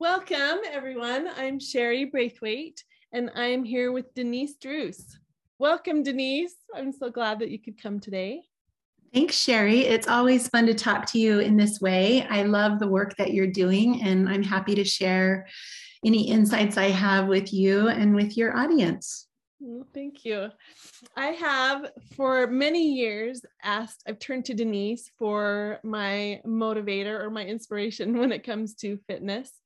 Welcome, everyone. I'm Sherry Braithwaite, and I'm here with Denise Druce. Welcome, Denise. I'm so glad that you could come today. Thanks, Sherry. It's always fun to talk to you in this way. I love the work that you're doing, and I'm happy to share any insights I have with you and with your audience. Well, thank you. I have for many years asked, I've turned to Denise for my motivator or my inspiration when it comes to fitness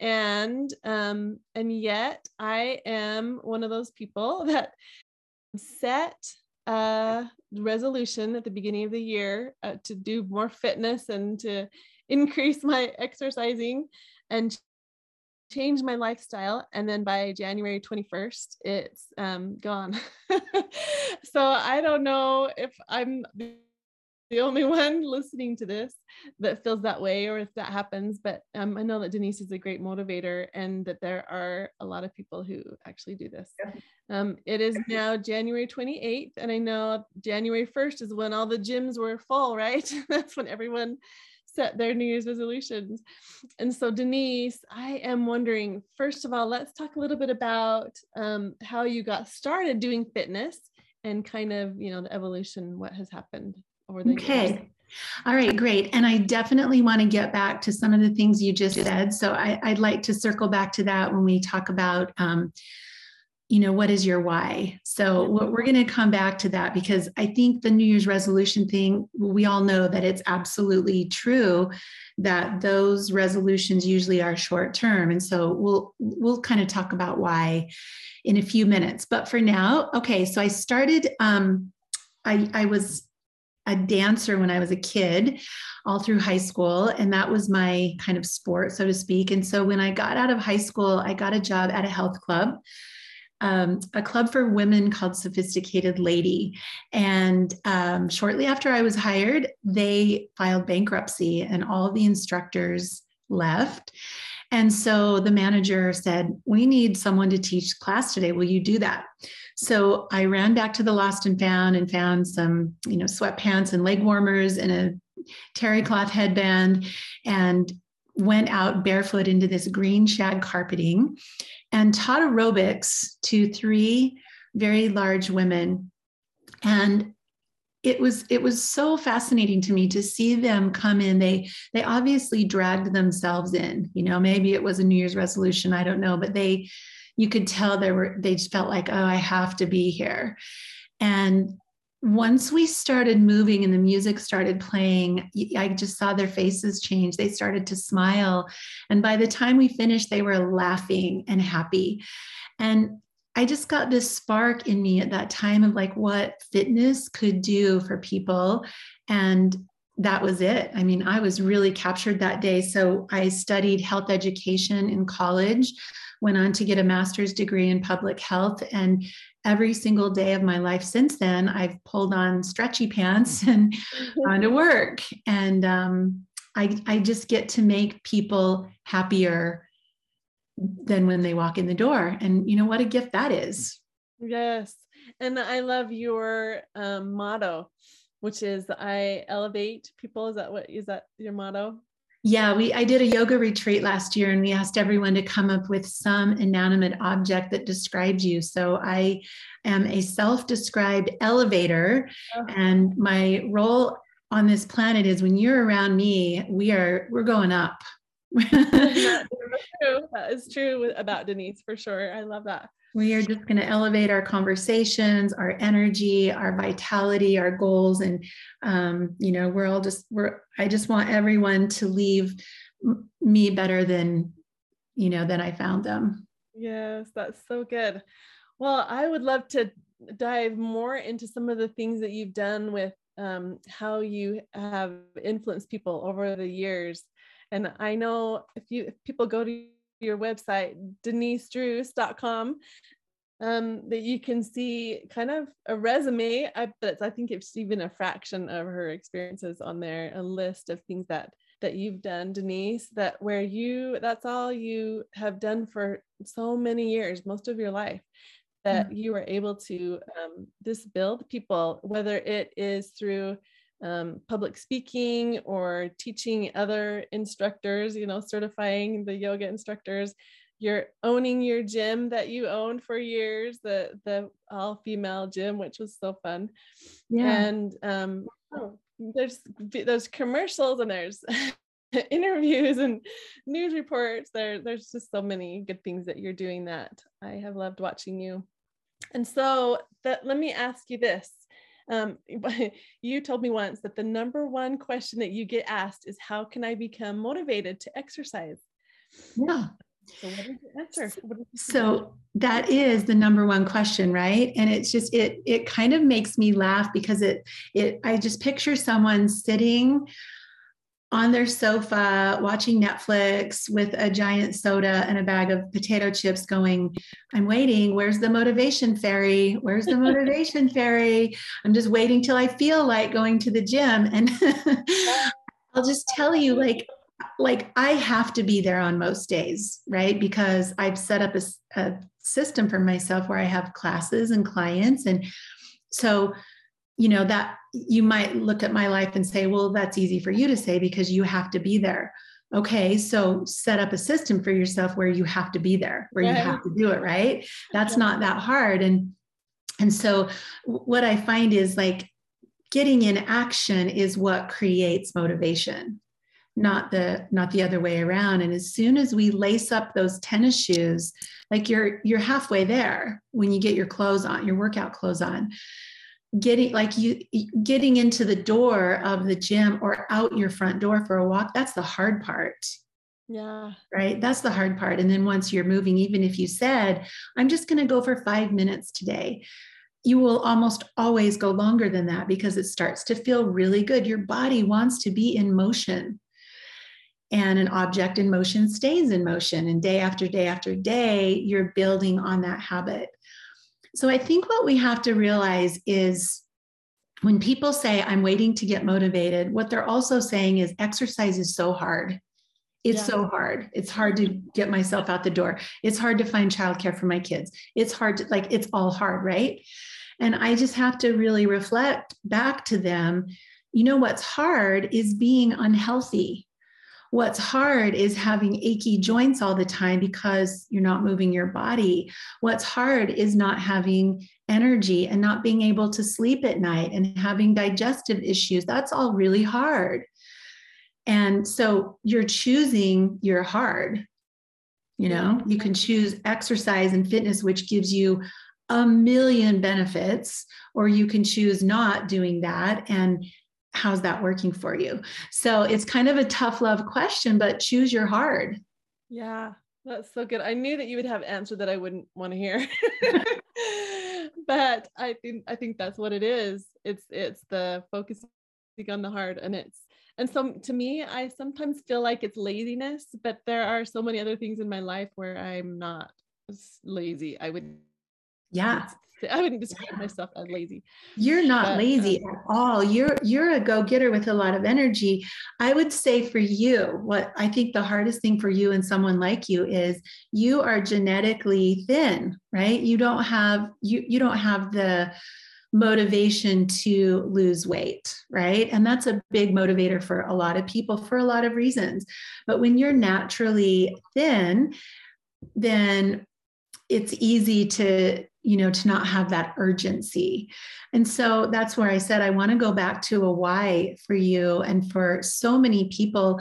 and um and yet i am one of those people that set a resolution at the beginning of the year uh, to do more fitness and to increase my exercising and change my lifestyle and then by january 21st it's um, gone. So i don't know if i'm the only one listening to this that feels that way or if that happens but um, i know that denise is a great motivator and that there are a lot of people who actually do this. Um, it is now january 28th and i know january 1st is when all the gyms were full right? That's when everyone set their new year's resolutions. And so denise i am wondering first of all let's talk a little bit about um, how you got started doing fitness and kind of you know the evolution what has happened over the okay. Years. All right, great. And I definitely want to get back to some of the things you just said. So I, would like to circle back to that when we talk about, um, you know, what is your why? So what, we're going to come back to that because I think the New Year's resolution thing, we all know that it's absolutely true that those resolutions usually are short term. And so we'll we'll kind of talk about why in a few minutes. But for now, okay, so I started um I, I was a dancer when I was a kid, all through high school. And that was my kind of sport, so to speak. And so when I got out of high school, I got a job at a health club. Um, a club for women called Sophisticated Lady. And um, shortly after I was hired, they filed bankruptcy and all the instructors left. And so the manager said, We need someone to teach class today. Will you do that? So I ran back to the lost and found and found some, you know, sweatpants and leg warmers and a terry cloth headband and went out barefoot into this green shag carpeting and taught aerobics to three very large women. And it was it was so fascinating to me to see them come in. They they obviously dragged themselves in you know maybe it was a new year's resolution i don't know but they you could tell they were they just felt like oh i have to be here. And once we started moving and the music started playing i just saw their faces change. They started to smile. And by the time we finished they were laughing and happy. And i just got this spark in me at that time of like what fitness could do for people and that was it. I mean, I was really captured that day. So I studied health education in college went on to get a master's degree in public health. And every single day of my life since then, I've pulled on stretchy pants and gone to work. And um, I, I just get to make people happier than when they walk in the door. And you know what a gift that is. Yes. And I love your um, motto, which is I elevate people. Is that what is that your motto? Yeah, we I did a yoga retreat last year and we asked everyone to come up with some inanimate object that describes you. So I am a self-described elevator oh. and my role on this planet is when you're around me, we are we're going up. that is true about Denise for sure. I love that. We are just going to elevate our conversations, our energy, our vitality, our goals, and um, you know, we're all just we're. I just want everyone to leave me better than you know than I found them. Yes, that's so good. Well, I would love to dive more into some of the things that you've done with um, how you have influenced people over the years. And I know if you if people go to your website, denisedruce.com, um, that you can see kind of a resume. I, but I think it's even a fraction of her experiences on there, a list of things that that you've done, Denise, that where you that's all you have done for so many years, most of your life, that mm-hmm. you were able to um, this build people, whether it is through um, public speaking or teaching other instructors, you know, certifying the yoga instructors. You're owning your gym that you owned for years, the the all female gym, which was so fun. Yeah. And um, oh, there's those commercials and there's interviews and news reports. There, there's just so many good things that you're doing that I have loved watching you. And so that let me ask you this. Um, you told me once that the number one question that you get asked is how can I become motivated to exercise? Yeah. So what is the answer? so that is the number one question, right? And it's just it it kind of makes me laugh because it it I just picture someone sitting on their sofa watching Netflix with a giant soda and a bag of potato chips going, I'm waiting. Where's the motivation fairy? Where's the motivation fairy? I'm just waiting till I feel like going to the gym. And I'll just tell you, like, like I have to be there on most days, right? Because I've set up a, a system for myself where I have classes and clients. And so you know that you might look at my life and say well that's easy for you to say because you have to be there. Okay so set up a system for yourself where you have to be there where you have to do it right? That's yeah. not that hard. And and so what i find is like getting in action is what creates motivation not the not the other way around. And as soon as we lace up those tennis shoes like you're you're halfway there when you get your clothes on your workout clothes on getting like you getting into the door of the gym or out your front door for a walk that's the hard part. Yeah. Right? That's the hard part. And then once you're moving even if you said i'm just going to go for 5 minutes today you will almost always go longer than that because it starts to feel really good. Your body wants to be in motion. And an object in motion stays in motion. And day after day after day you're building on that habit so I think what we have to realize is when people say, I'm waiting to get motivated, what they're also saying is exercise is so hard. It's yeah. so hard. It's hard to get myself out the door. It's hard to find childcare for my kids. It's hard to, like, it's all hard, right? And I just have to really reflect back to them. You know, what's hard is being unhealthy What's hard is having achy joints all the time because you're not moving your body. What's hard is not having energy and not being able to sleep at night and having digestive issues. That's all really hard. And so you're choosing your hard. You know, you can choose exercise and fitness, which gives you a million benefits, or you can choose not doing that and how's that working for you? So it's kind of a tough love question, but choose your hard. Yeah, that's so good. I knew that you would have an answer that I wouldn't want to hear. but I think I think that's what it is. It's it's the focusing on the hard and it's and so to me I sometimes feel like it's laziness, but there are so many other things in my life where I'm not lazy. I would yeah I wouldn't describe myself as lazy. You're not but, lazy um, at all. You're you're a go-getter with a lot of energy. I would say for you, what I think the hardest thing for you and someone like you is you are genetically thin, right? You don't have you you don't have the motivation to lose weight, right? And that's a big motivator for a lot of people for a lot of reasons. But when you're naturally thin, then it's easy to you know to not have that urgency. And so that's where i said i want to go back to a why for you and for so many people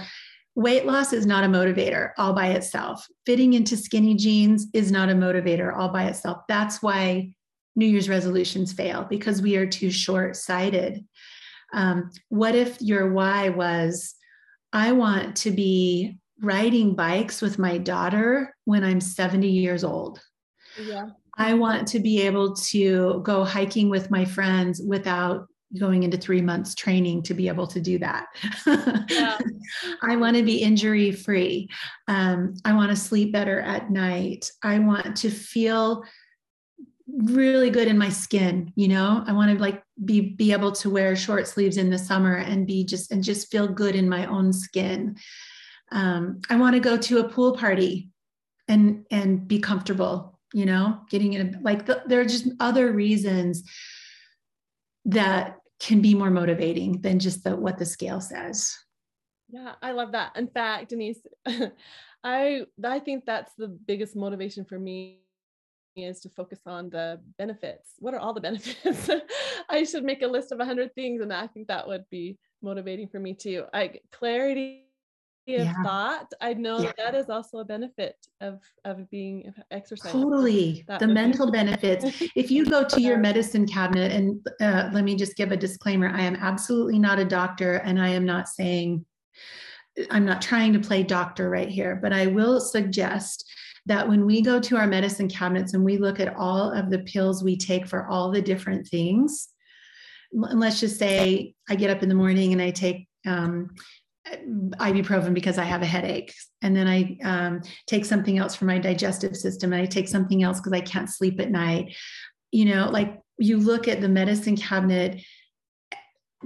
weight loss is not a motivator all by itself. Fitting into skinny jeans is not a motivator all by itself. That's why new year's resolutions fail because we are too short-sighted. Um, what if your why was i want to be riding bikes with my daughter when i'm 70 years old? Yeah I want to be able to go hiking with my friends without going into three months training to be able to do that. Yeah. I want to be injury free. Um, I want to sleep better at night. I want to feel really good in my skin you know i want to like be be able to wear short sleeves in the summer and be just and just feel good in my own skin um, i want to go to a pool party and and be comfortable you know, getting in like the, there are just other reasons that can be more motivating than just the, what the scale says. Yeah, I love that. In fact, Denise, I I think that's the biggest motivation for me is to focus on the benefits. What are all the benefits? I should make a list of 100 things and I think that would be motivating for me too. I clarity of yeah. thought. I know yeah. that is also a benefit of of being exercise. Totally, that the mental be. benefits. if you go to your medicine cabinet, and uh, let me just give a disclaimer: I am absolutely not a doctor, and I am not saying I'm not trying to play doctor right here, but I will suggest that when we go to our medicine cabinets and we look at all of the pills we take for all the different things, and let's just say I get up in the morning and I take um, ibuprofen because I have a headache, and then I um, take something else for my digestive system, and I take something else because I can't sleep at night. You know, like you look at the medicine cabinet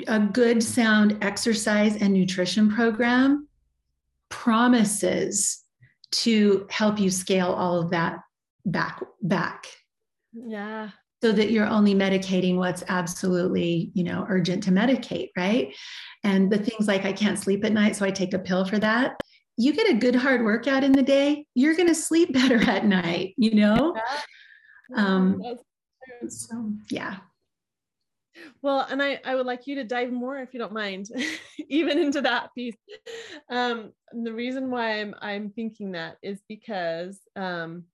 a good sound exercise and nutrition program promises to help you scale all of that back back. Yeah so that you're only medicating what's absolutely you know urgent to medicate right? And the things like i can't sleep at night so i take a pill for that. You get a good hard workout in the day you're going to sleep better at night you know? Yeah. um so yeah. Well, and I, I would like you to dive more, if you don't mind, even into that piece. Um, the reason why I'm, I'm thinking that is because um,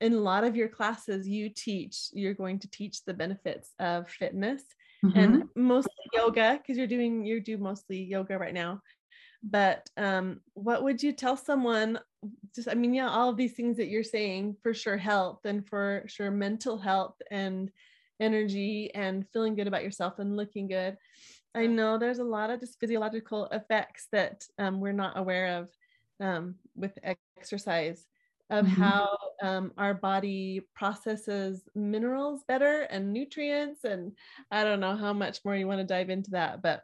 in a lot of your classes, you teach, you're going to teach the benefits of fitness mm-hmm. and mostly yoga, because you're doing, you do mostly yoga right now. But um, what would you tell someone? Just, I mean, yeah, all of these things that you're saying for sure health and for sure mental health and energy and feeling good about yourself and looking good. I know there's a lot of just physiological effects that um, we're not aware of um, with exercise, of mm-hmm. how um, our body processes minerals better and nutrients. And I don't know how much more you want to dive into that, but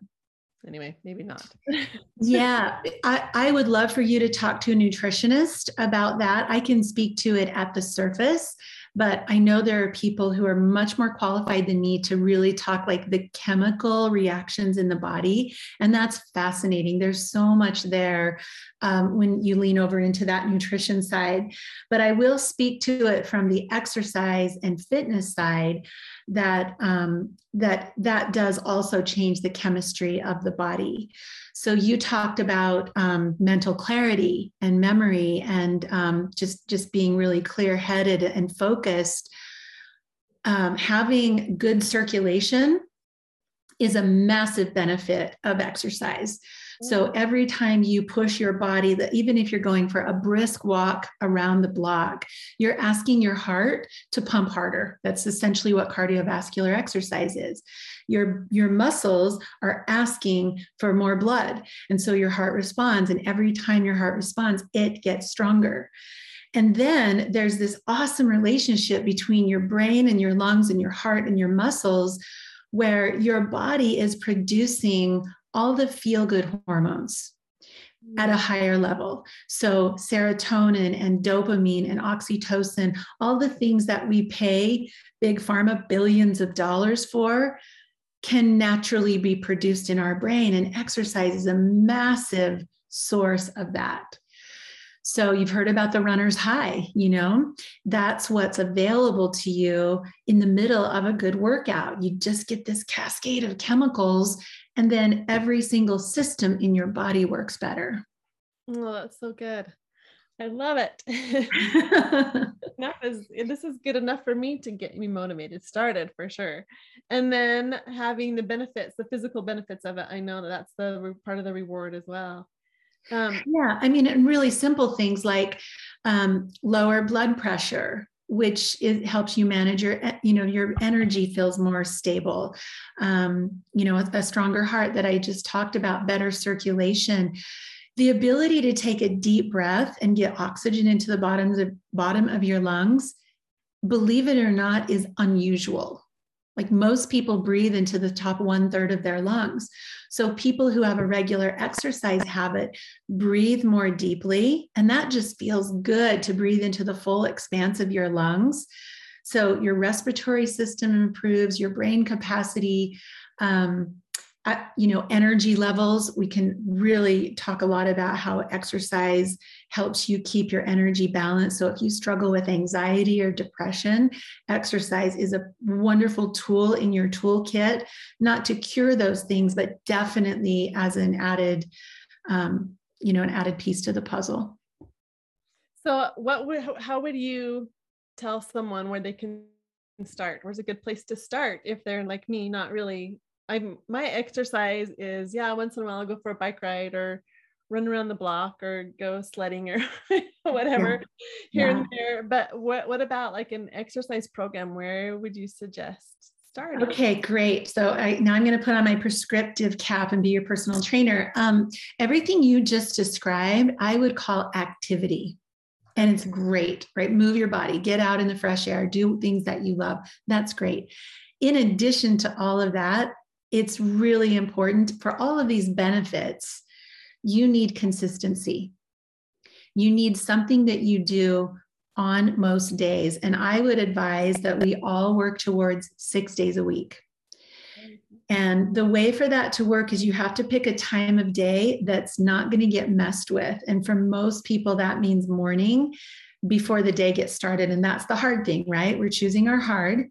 anyway, maybe not. yeah, I, I would love for you to talk to a nutritionist about that. I can speak to it at the surface. But I know there are people who are much more qualified than me to really talk like the chemical reactions in the body. And that's fascinating. There's so much there um, when you lean over into that nutrition side. But I will speak to it from the exercise and fitness side that um, that that does also change the chemistry of the body. So you talked about um, mental clarity and memory and um, just just being really clear headed and focused. Um, having good circulation is a massive benefit of exercise. So mm-hmm. every time you push your body, that even if you're going for a brisk walk around the block, you're asking your heart to pump harder. That's essentially what cardiovascular exercise is. Your, your muscles are asking for more blood. And so your heart responds. And every time your heart responds, it gets stronger. And then there's this awesome relationship between your brain and your lungs and your heart and your muscles where your body is producing all the feel good hormones at a higher level. So, serotonin and dopamine and oxytocin, all the things that we pay big pharma billions of dollars for, can naturally be produced in our brain. And exercise is a massive source of that. So you've heard about the runner's high, you know, that's what's available to you in the middle of a good workout. You just get this cascade of chemicals and then every single system in your body works better. Oh, that's so good. I love it. enough is this is good enough for me to get me motivated, started for sure. And then having the benefits, the physical benefits of it, I know that that's the part of the reward as well. Um, yeah, I mean, and really simple things like um, lower blood pressure, which is, helps you manage your you know your energy feels more stable. Um, you know a, a stronger heart that i just talked about better circulation. The ability to take a deep breath and get oxygen into the bottom of bottom of your lungs believe it or not is unusual like most people breathe into the top one third of their lungs. So people who have a regular exercise habit breathe more deeply. And that just feels good to breathe into the full expanse of your lungs. So your respiratory system improves, your brain capacity um, you know energy levels we can really talk a lot about how exercise helps you keep your energy balanced. So if you struggle with anxiety or depression exercise is a wonderful tool in your toolkit not to cure those things but definitely as an added um, you know an added piece to the puzzle. So what would how would you tell someone where they can start? Where's a good place to start if they're like me not really I'm my exercise is yeah, once in a while I'll go for a bike ride or run around the block or go sledding or whatever yeah. here yeah. and there. But what what about like an exercise program? Where would you suggest starting? Okay, great. So I, now I'm going to put on my prescriptive cap and be your personal trainer. Um, everything you just described, I would call activity. And it's great, right? Move your body, get out in the fresh air, do things that you love. That's great. In addition to all of that, it's really important for all of these benefits. You need consistency. You need something that you do on most days. And I would advise that we all work towards six days a week. And the way for that to work is you have to pick a time of day that's not going to get messed with. And for most people, that means morning before the day gets started. And that's the hard thing, right? We're choosing our hard.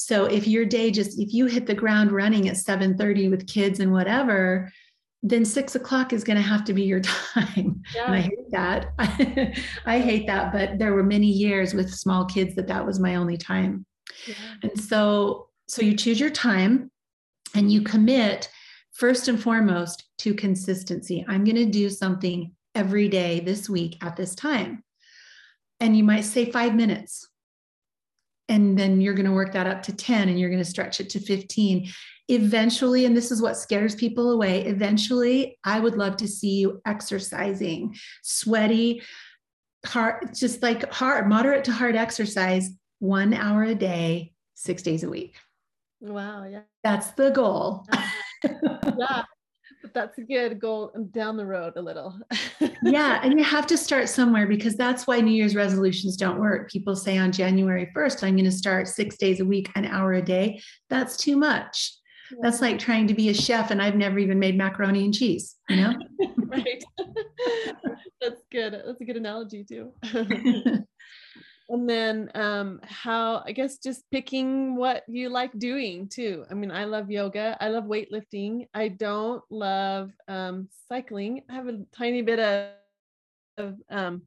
So if your day just if you hit the ground running at 7:30 with kids and whatever, then six o'clock is going to have to be your time. Yeah. And I hate that. I hate that. But there were many years with small kids that that was my only time. Yeah. And so, so you choose your time and you commit first and foremost to consistency. I'm going to do something every day this week at this time. And you might say five minutes and then you're going to work that up to 10 and you're going to stretch it to 15 eventually and this is what scares people away eventually i would love to see you exercising. Sweaty hard just like hard moderate to hard exercise one hour a day six days a week. Wow yeah. That's the goal. Yeah but that's a good goal um, down the road a little. yeah. And you have to start somewhere because that's why New Year's resolutions don't work. People say on January 1st, I'm going to start six days a week, an hour a day. That's too much. Yeah. That's like trying to be a chef and I've never even made macaroni and cheese, you know? right. that's good. That's a good analogy too and then um how i guess just picking what you like doing too. I mean i love yoga i love weightlifting i don't love um cycling. I have a tiny bit of, of um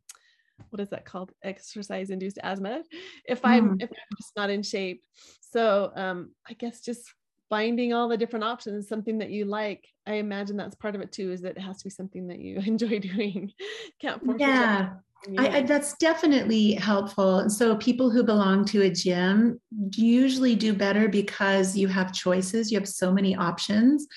what is that called? Exercise induced asthma if i'm mm. if i'm just not in shape. So um i guess just finding all the different options something that you like. I imagine that's part of it too is that it has to be something that you enjoy doing. Can't force yeah I, I, that's definitely helpful. So, people who belong to a gym usually do better because you have choices. You have so many options.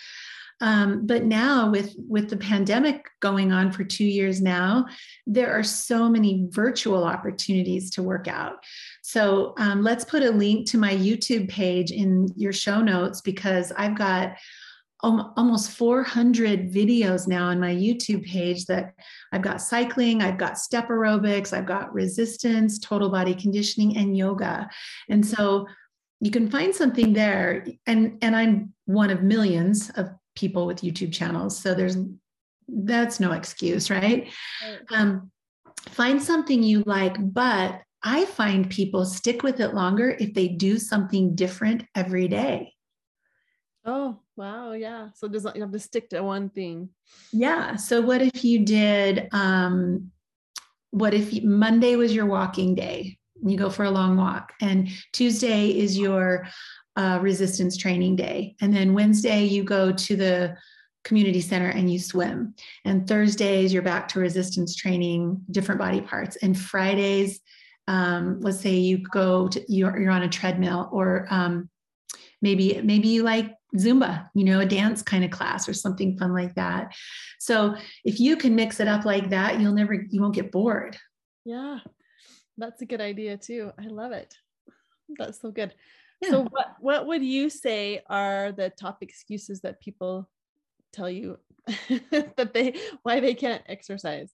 Um, but now, with with the pandemic going on for two years now, there are so many virtual opportunities to work out. So um, let's put a link to my YouTube page in your show notes because I've got almost 400 videos now on my YouTube page that I've got cycling, I've got step aerobics, I've got resistance, total body conditioning, and yoga. And so you can find something there. And, and I'm one of millions of people with YouTube channels. So there's that's no excuse, right? Um, find something you like, but I find people stick with it longer if they do something different every day. Oh, wow. Yeah. So does you have to stick to one thing? Yeah. So what if you did um what if you, Monday was your walking day? You go for a long walk and Tuesday is your uh, resistance training day. And then Wednesday you go to the community center and you swim. And Thursdays you're back to resistance training, different body parts. And Fridays, um, let's say you go to you're, you're on a treadmill or um, maybe maybe you like Zumba, you know, a dance kind of class or something fun like that. So if you can mix it up like that, you'll never, you won't get bored. Yeah, that's a good idea too. I love it. That's so good. Yeah. So what, what would you say are the top excuses that people tell you that they, why they can't exercise?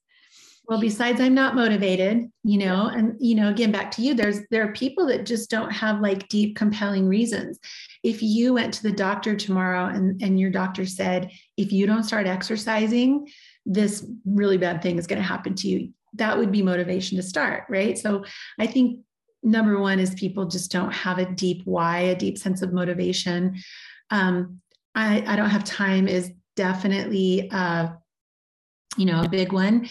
Well besides i'm not motivated you know and you know again back to you there's there are people that just don't have like deep compelling reasons. If you went to the doctor tomorrow and and your doctor said if you don't start exercising this really bad thing is going to happen to you that would be motivation to start right? So i think number one is people just don't have a deep why a deep sense of motivation. Um, I, I don't have time is definitely uh, you know a big one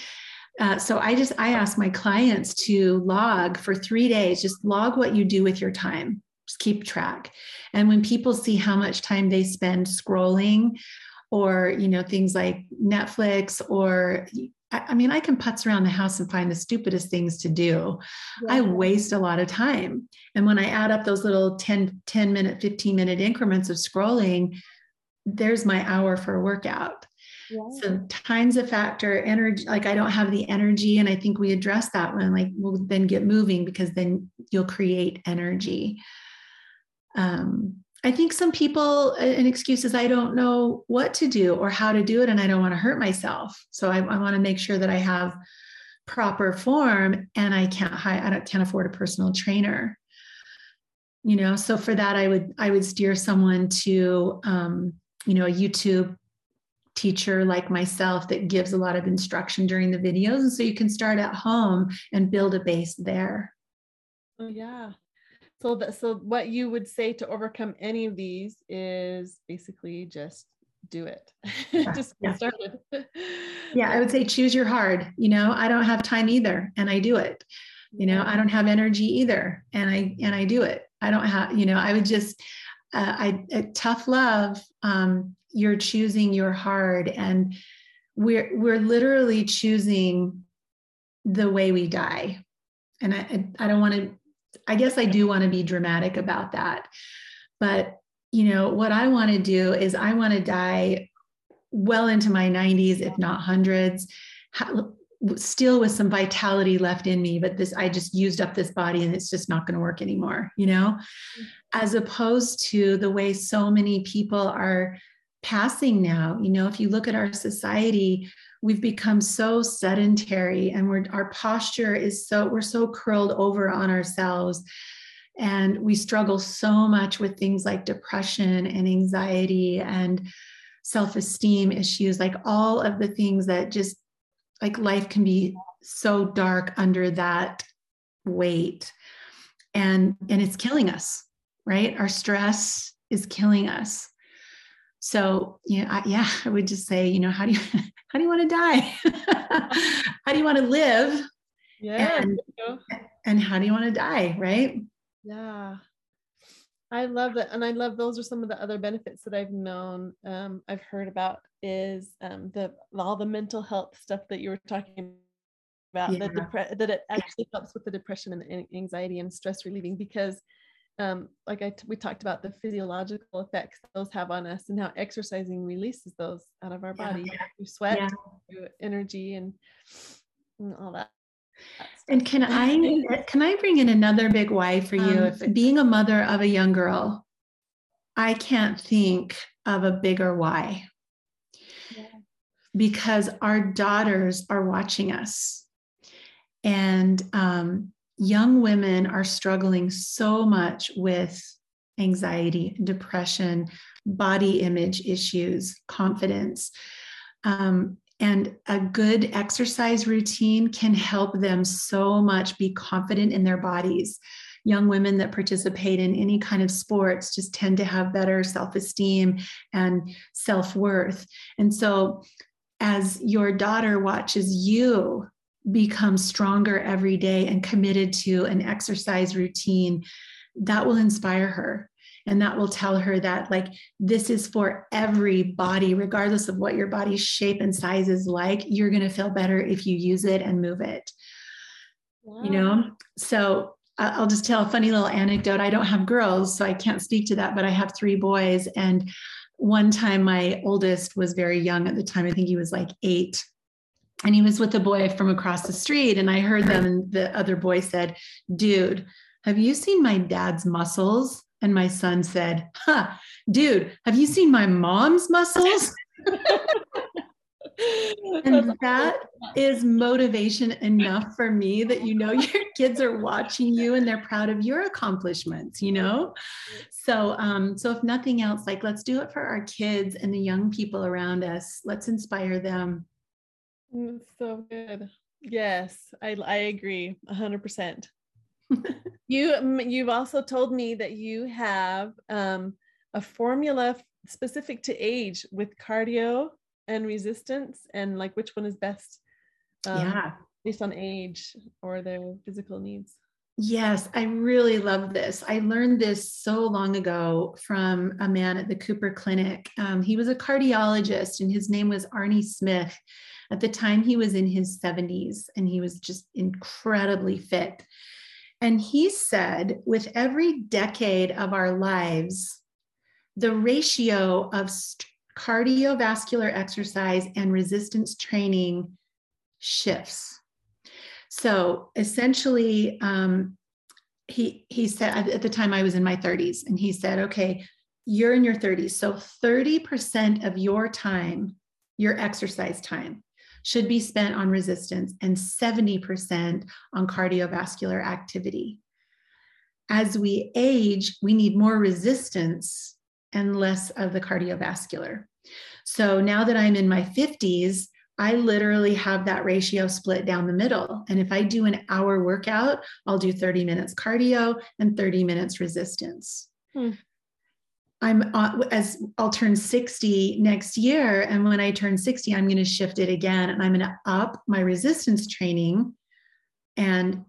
uh, so I just I ask my clients to log for three days. Just log what you do with your time. Just keep track. And when people see how much time they spend scrolling, or you know things like Netflix, or I, mean I can putz around the house and find the stupidest things to do. Yeah. I waste a lot of time. And when I add up those little 10, 10 minute, 15 minute increments of scrolling, there's my hour for a workout. Yeah. So time's a factor, energy, like I don't have the energy. And I think we address that one, like we'll then get moving because then you'll create energy. Um, I think some people, an excuse is I don't know what to do or how to do it, and I don't want to hurt myself. So I, I want to make sure that I have proper form, and I can't I can't afford a personal trainer. You know, so for that, I would I would steer someone to, um, you know, a YouTube teacher like myself that gives a lot of instruction during the videos. And so you can start at home and build a base there. Oh, yeah. So that so what you would say to overcome any of these is basically just do it. Yeah. just get started. yeah, I would say choose your hard. You know, I don't have time either and I do it. You know, I don't have energy either and I and I do it. I don't have, you know, I would just uh, I tough love um, you're choosing your hard and we're we're literally choosing the way we die. And i i don't want to i guess i do want to be dramatic about that. But you know what i want to do is i want to die well into my 90s if not hundreds still with some vitality left in me but this i just used up this body and it's just not going to work anymore you know? Mm-hmm. as opposed to the way so many people are passing now. You know, if you look at our society, we've become so sedentary and we're our posture is so we're so curled over on ourselves. And we struggle so much with things like depression and anxiety and self-esteem issues like all of the things that just like life can be so dark under that weight. And and it's killing us right? Our stress is killing us so you know, I, yeah, I would just say, you know, how do you how do you want to die? how do you want to live? Yeah. And, and how do you want to die? Right. Yeah. I love that. And I love those are some of the other benefits that I've known, um, I've heard about is um, the all the mental health stuff that you were talking about, yeah. the depre- that it actually helps with the depression and anxiety and stress relieving because um, like I t- we talked about the physiological effects those have on us and how exercising releases those out of our body through sweat, yeah. through energy, and, and all that. And can I can I bring in another big why for you? Um, if being a mother of a young girl, I can't think of a bigger why. Yeah. Because our daughters are watching us. And um, young women are struggling so much with anxiety, depression, body image issues, confidence. Um, and a good exercise routine can help them so much be confident in their bodies. Young women that participate in any kind of sports just tend to have better self esteem and self worth. And so, as your daughter watches you become stronger every day and committed to an exercise routine, that will inspire her. And that will tell her that, like, this is for every body, regardless of what your body's shape and size is like. You're going to feel better if you use it and move it. Wow. You know? So I'll just tell a funny little anecdote. I don't have girls, so I can't speak to that, but I have three boys. And one time, my oldest was very young at the time. I think he was like eight and he was with a boy from across the street and i heard them and the other boy said dude have you seen my dad's muscles? And my son said huh dude have you seen my mom's muscles? And that is motivation enough for me that you know your kids are watching you and they're proud of your accomplishments you know? So um so if nothing else like let's do it for our kids and the young people around us. Let's inspire them mm, so good yes i i agree 100% you you've also told me that you have um a formula specific to age with cardio and resistance and like which one is best um, yeah based on age or their physical needs Yes, I really love this. I learned this so long ago from a man at the Cooper Clinic. Um, he was a cardiologist and his name was Arnie Smith. At the time, he was in his 70s and he was just incredibly fit. And he said, with every decade of our lives, the ratio of st- cardiovascular exercise and resistance training shifts. So essentially, um, he he said at the time I was in my 30s, and he said, "Okay, you're in your 30s, so 30% of your time, your exercise time, should be spent on resistance, and 70% on cardiovascular activity." As we age, we need more resistance and less of the cardiovascular. So now that I'm in my 50s, I literally have that ratio split down the middle. And if I do an hour workout, I'll do 30 minutes cardio and 30 minutes resistance. Hmm. I'm uh, as I'll turn 60 next year. And when I turn 60, I'm going to shift it again and I'm going to up my resistance training and,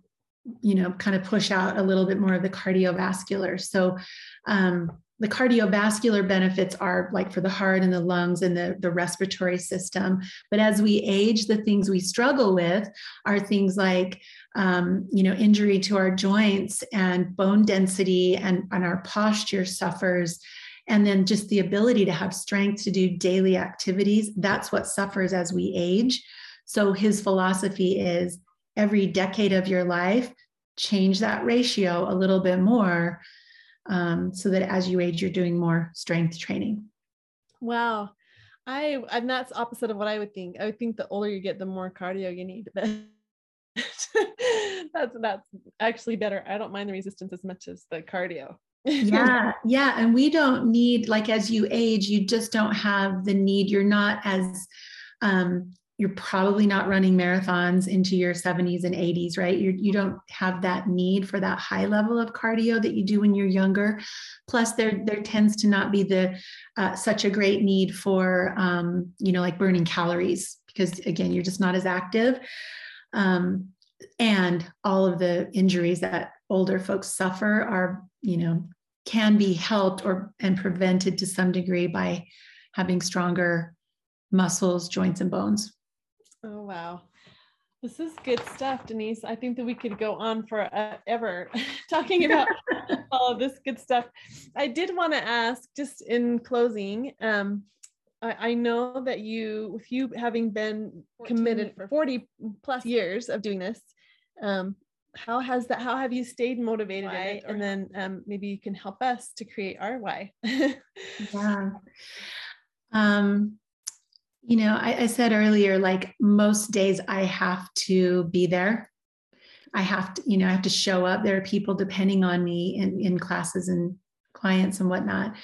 you know, kind of push out a little bit more of the cardiovascular. So, um, the cardiovascular benefits are like for the heart and the lungs and the, the respiratory system. But as we age, the things we struggle with are things like, um, you know, injury to our joints and bone density, and, and our posture suffers. And then just the ability to have strength to do daily activities. That's what suffers as we age. So his philosophy is every decade of your life, change that ratio a little bit more um, so that as you age, you're doing more strength training. Wow. I and that's opposite of what I would think. I would think the older you get, the more cardio you need. that's that's actually better. I don't mind the resistance as much as the cardio. yeah, yeah. And we don't need like as you age, you just don't have the need. You're not as um you're probably not running marathons into your 70s and 80s, right? You're, you don't have that need for that high level of cardio that you do when you're younger. Plus, there there tends to not be the uh, such a great need for um, you know like burning calories because again, you're just not as active. Um, and all of the injuries that older folks suffer are you know can be helped or and prevented to some degree by having stronger muscles, joints, and bones. Oh, wow. This is good stuff, Denise. I think that we could go on forever talking about all of this good stuff. I did want to ask, just in closing, um, I, I, know that you, with you having been committed for 40 plus years of doing this, um, how has that, how have you stayed motivated And then um, maybe you can help us to create our why. yeah. Um, you know, I, I said earlier, like most days I have to be there. I have to, you know, I have to show up. There are people depending on me in, in classes and clients and whatnot.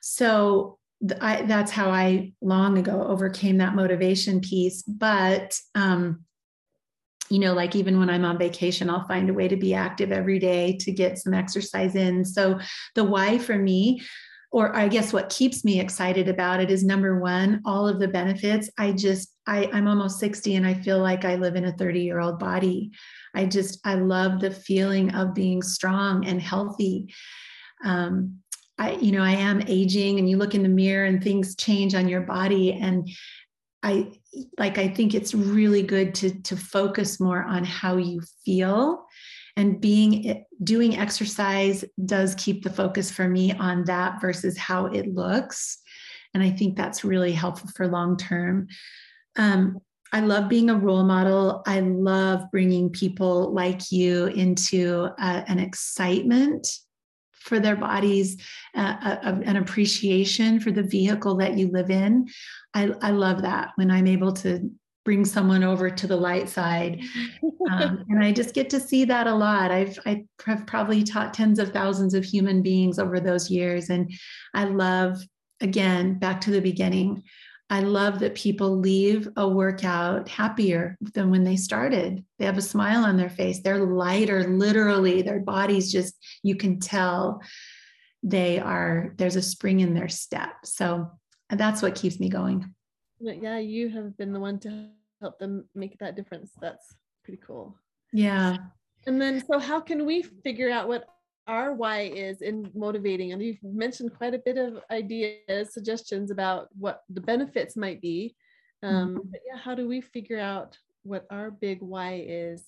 So I, that's how I long ago overcame that motivation piece. But, um, you know, like even when I'm on vacation, I'll find a way to be active every day to get some exercise in. So the why for me or I guess what keeps me excited about it is number one, all of the benefits. I just, I, I'm almost 60 and I feel like I live in a 30 year old body. I just, I love the feeling of being strong and healthy. Um, I, you know, I am aging and you look in the mirror and things change on your body. And I like, I think it's really good to, to focus more on how you feel and being doing exercise does keep the focus for me on that versus how it looks. And i think that's really helpful for long term. Um, i love being a role model. I love bringing people like you into uh, an excitement for their bodies, uh, uh, an appreciation for the vehicle that you live in. I, I love that when I'm able to bring someone over to the light side. Um, and I just get to see that a lot. I've, I've probably taught tens of thousands of human beings over those years. And I love, again, back to the beginning, I love that people leave a workout happier than when they started. They have a smile on their face. They're lighter, literally. Their bodies just, you can tell they are, there's a spring in their step. So that's what keeps me going. Yeah, you have been the one to help them make that difference. That's pretty cool. Yeah. And then, so how can we figure out what our why is in motivating? And you've mentioned quite a bit of ideas, suggestions about what the benefits might be. Um, mm-hmm. But yeah, how do we figure out what our big why is?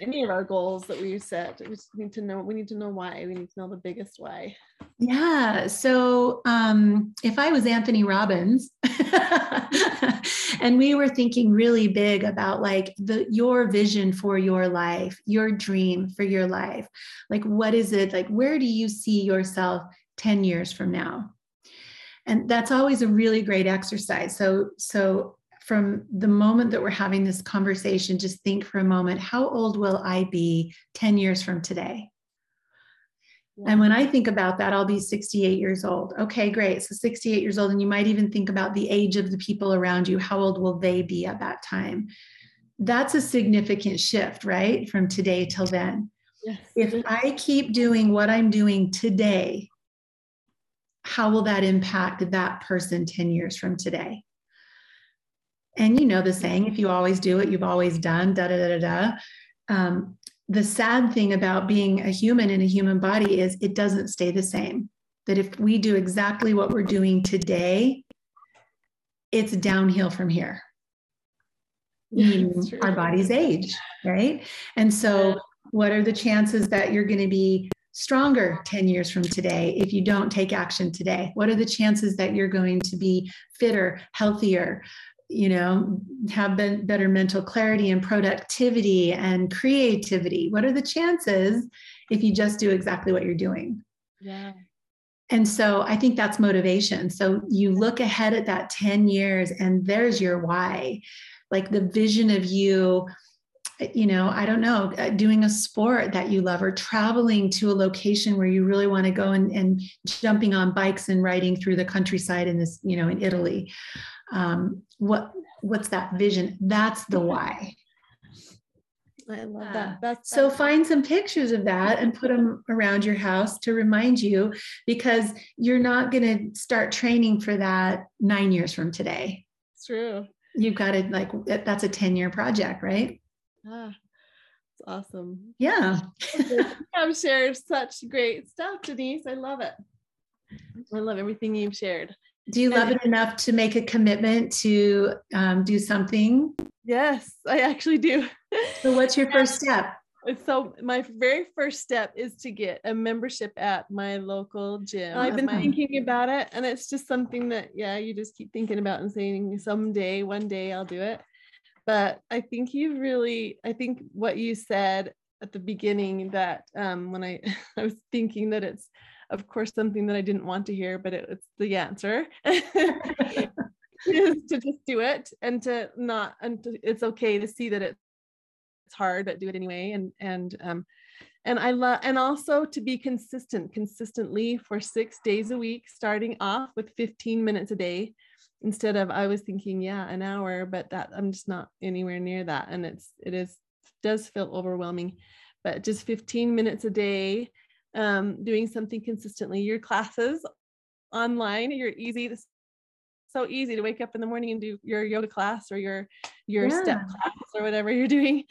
Any of our goals that we set, we just need to know. We need to know why. We need to know the biggest why. Yeah. So um, if I was Anthony Robbins, and we were thinking really big about like the your vision for your life, your dream for your life, like what is it? Like where do you see yourself ten years from now? And that's always a really great exercise. So so from the moment that we're having this conversation, just think for a moment how old will I be 10 years from today? And when I think about that, I'll be 68 years old. Okay, great. So 68 years old. And you might even think about the age of the people around you. How old will they be at that time? That's a significant shift, right? From today till then. Yes. If I keep doing what I'm doing today, how will that impact that person 10 years from today? And you know the saying, if you always do it, you've always done, da da da da da. Um, the sad thing about being a human in a human body is it doesn't stay the same. That if we do exactly what we're doing today, it's downhill from here. our bodies age, right? And so, what are the chances that you're going to be stronger 10 years from today if you don't take action today? What are the chances that you're going to be fitter, healthier, you know have been better mental clarity and productivity and creativity. What are the chances if you just do exactly what you're doing? Yeah. And so i think that's motivation. So you look ahead at that 10 years and there's your why. Like the vision of you you know i don't know uh, doing a sport that you love or traveling to a location where you really want to go and, and jumping on bikes and riding through the countryside in this you know in italy um, what what's that vision that's the why I love that. That's so find some pictures of that and put them around your house to remind you because you're not going to start training for that nine years from today. It's true. You've got to like, that's a 10 year project, right? Ah, it's awesome. Yeah. I've shared such great stuff, Denise. I love it. I love everything you've shared. Do you love it enough to make a commitment to um, do something? Yes, I actually do. So, what's your first step? So, my very first step is to get a membership at my local gym. I've been thinking about it, and it's just something that, yeah, you just keep thinking about and saying, someday, one day, I'll do it. But I think you really, I think what you said at the beginning that um, when I, I was thinking that it's of course, something that I didn't want to hear, but it, it's the answer. is to just do it and to not and to, it's okay to see that it's it's hard but do it anyway and and um and I love and also to be consistent consistently for 6 days a week starting off with 15 minutes a day instead of I was thinking yeah an hour but that I'm just not anywhere near that and it's it is does feel overwhelming but just 15 minutes a day um, doing something consistently. Your classes online, you're easy so easy to wake up in the morning and do your yoga class or your your yeah. step class or whatever you're doing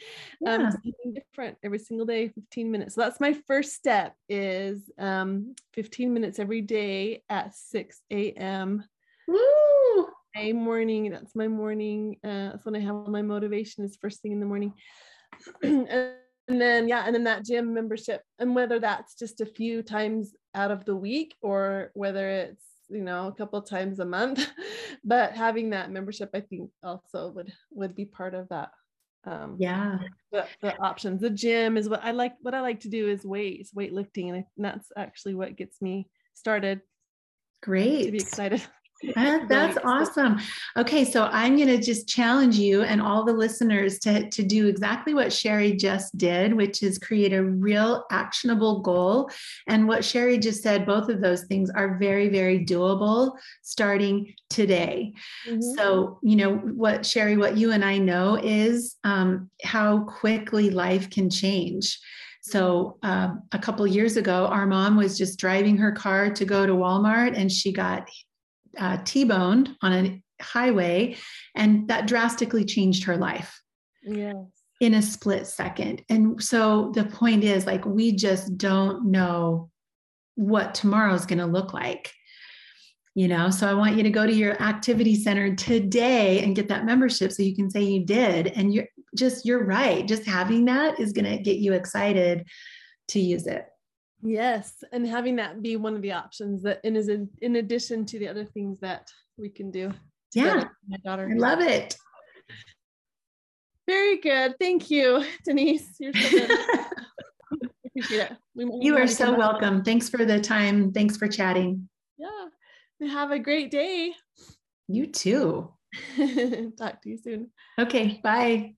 um, yeah. um, something different every single day 15 minutes so that's my first step is um, 15 minutes every day at 6 a.m Woo! a morning that's my morning uh, that's when i have all my motivation is first thing in the morning and and then yeah and then that gym membership and whether that's just a few times out of the week or whether it's you know a couple times a month but having that membership i think also would would be part of that um, yeah the, the options. The gym is what I like. What I like to do is weights, weight, weightlifting, and that's actually what gets me started. Great. To be excited. That, that's awesome. Okay, so I'm going to just challenge you and all the listeners to, to do exactly what Sherry just did, which is create a real actionable goal. And what Sherry just said, both of those things are very, very doable starting today. Mm-hmm. So, you know, what Sherry, what you and I know is um, how quickly life can change. So uh, a couple years ago, our mom was just driving her car to go to Walmart, and she got uh, T-boned on a highway, and that drastically changed her life. Yes. In a split second. And so the point is like we just don't know what tomorrow is going to look like. You know, so I want you to go to your activity center today and get that membership so you can say you did. And you're just, you're right. Just having that is going to get you excited to use it. Yes, and having that be one of the options that and is in, in addition to the other things that we can do. Yeah, my daughter. I love it. Very good. Thank you, Denise. You're so good. Appreciate it. you are so welcome. Thanks for the time. Thanks for chatting. Yeah. Have a great day. You too. Talk to you soon. Okay. Bye.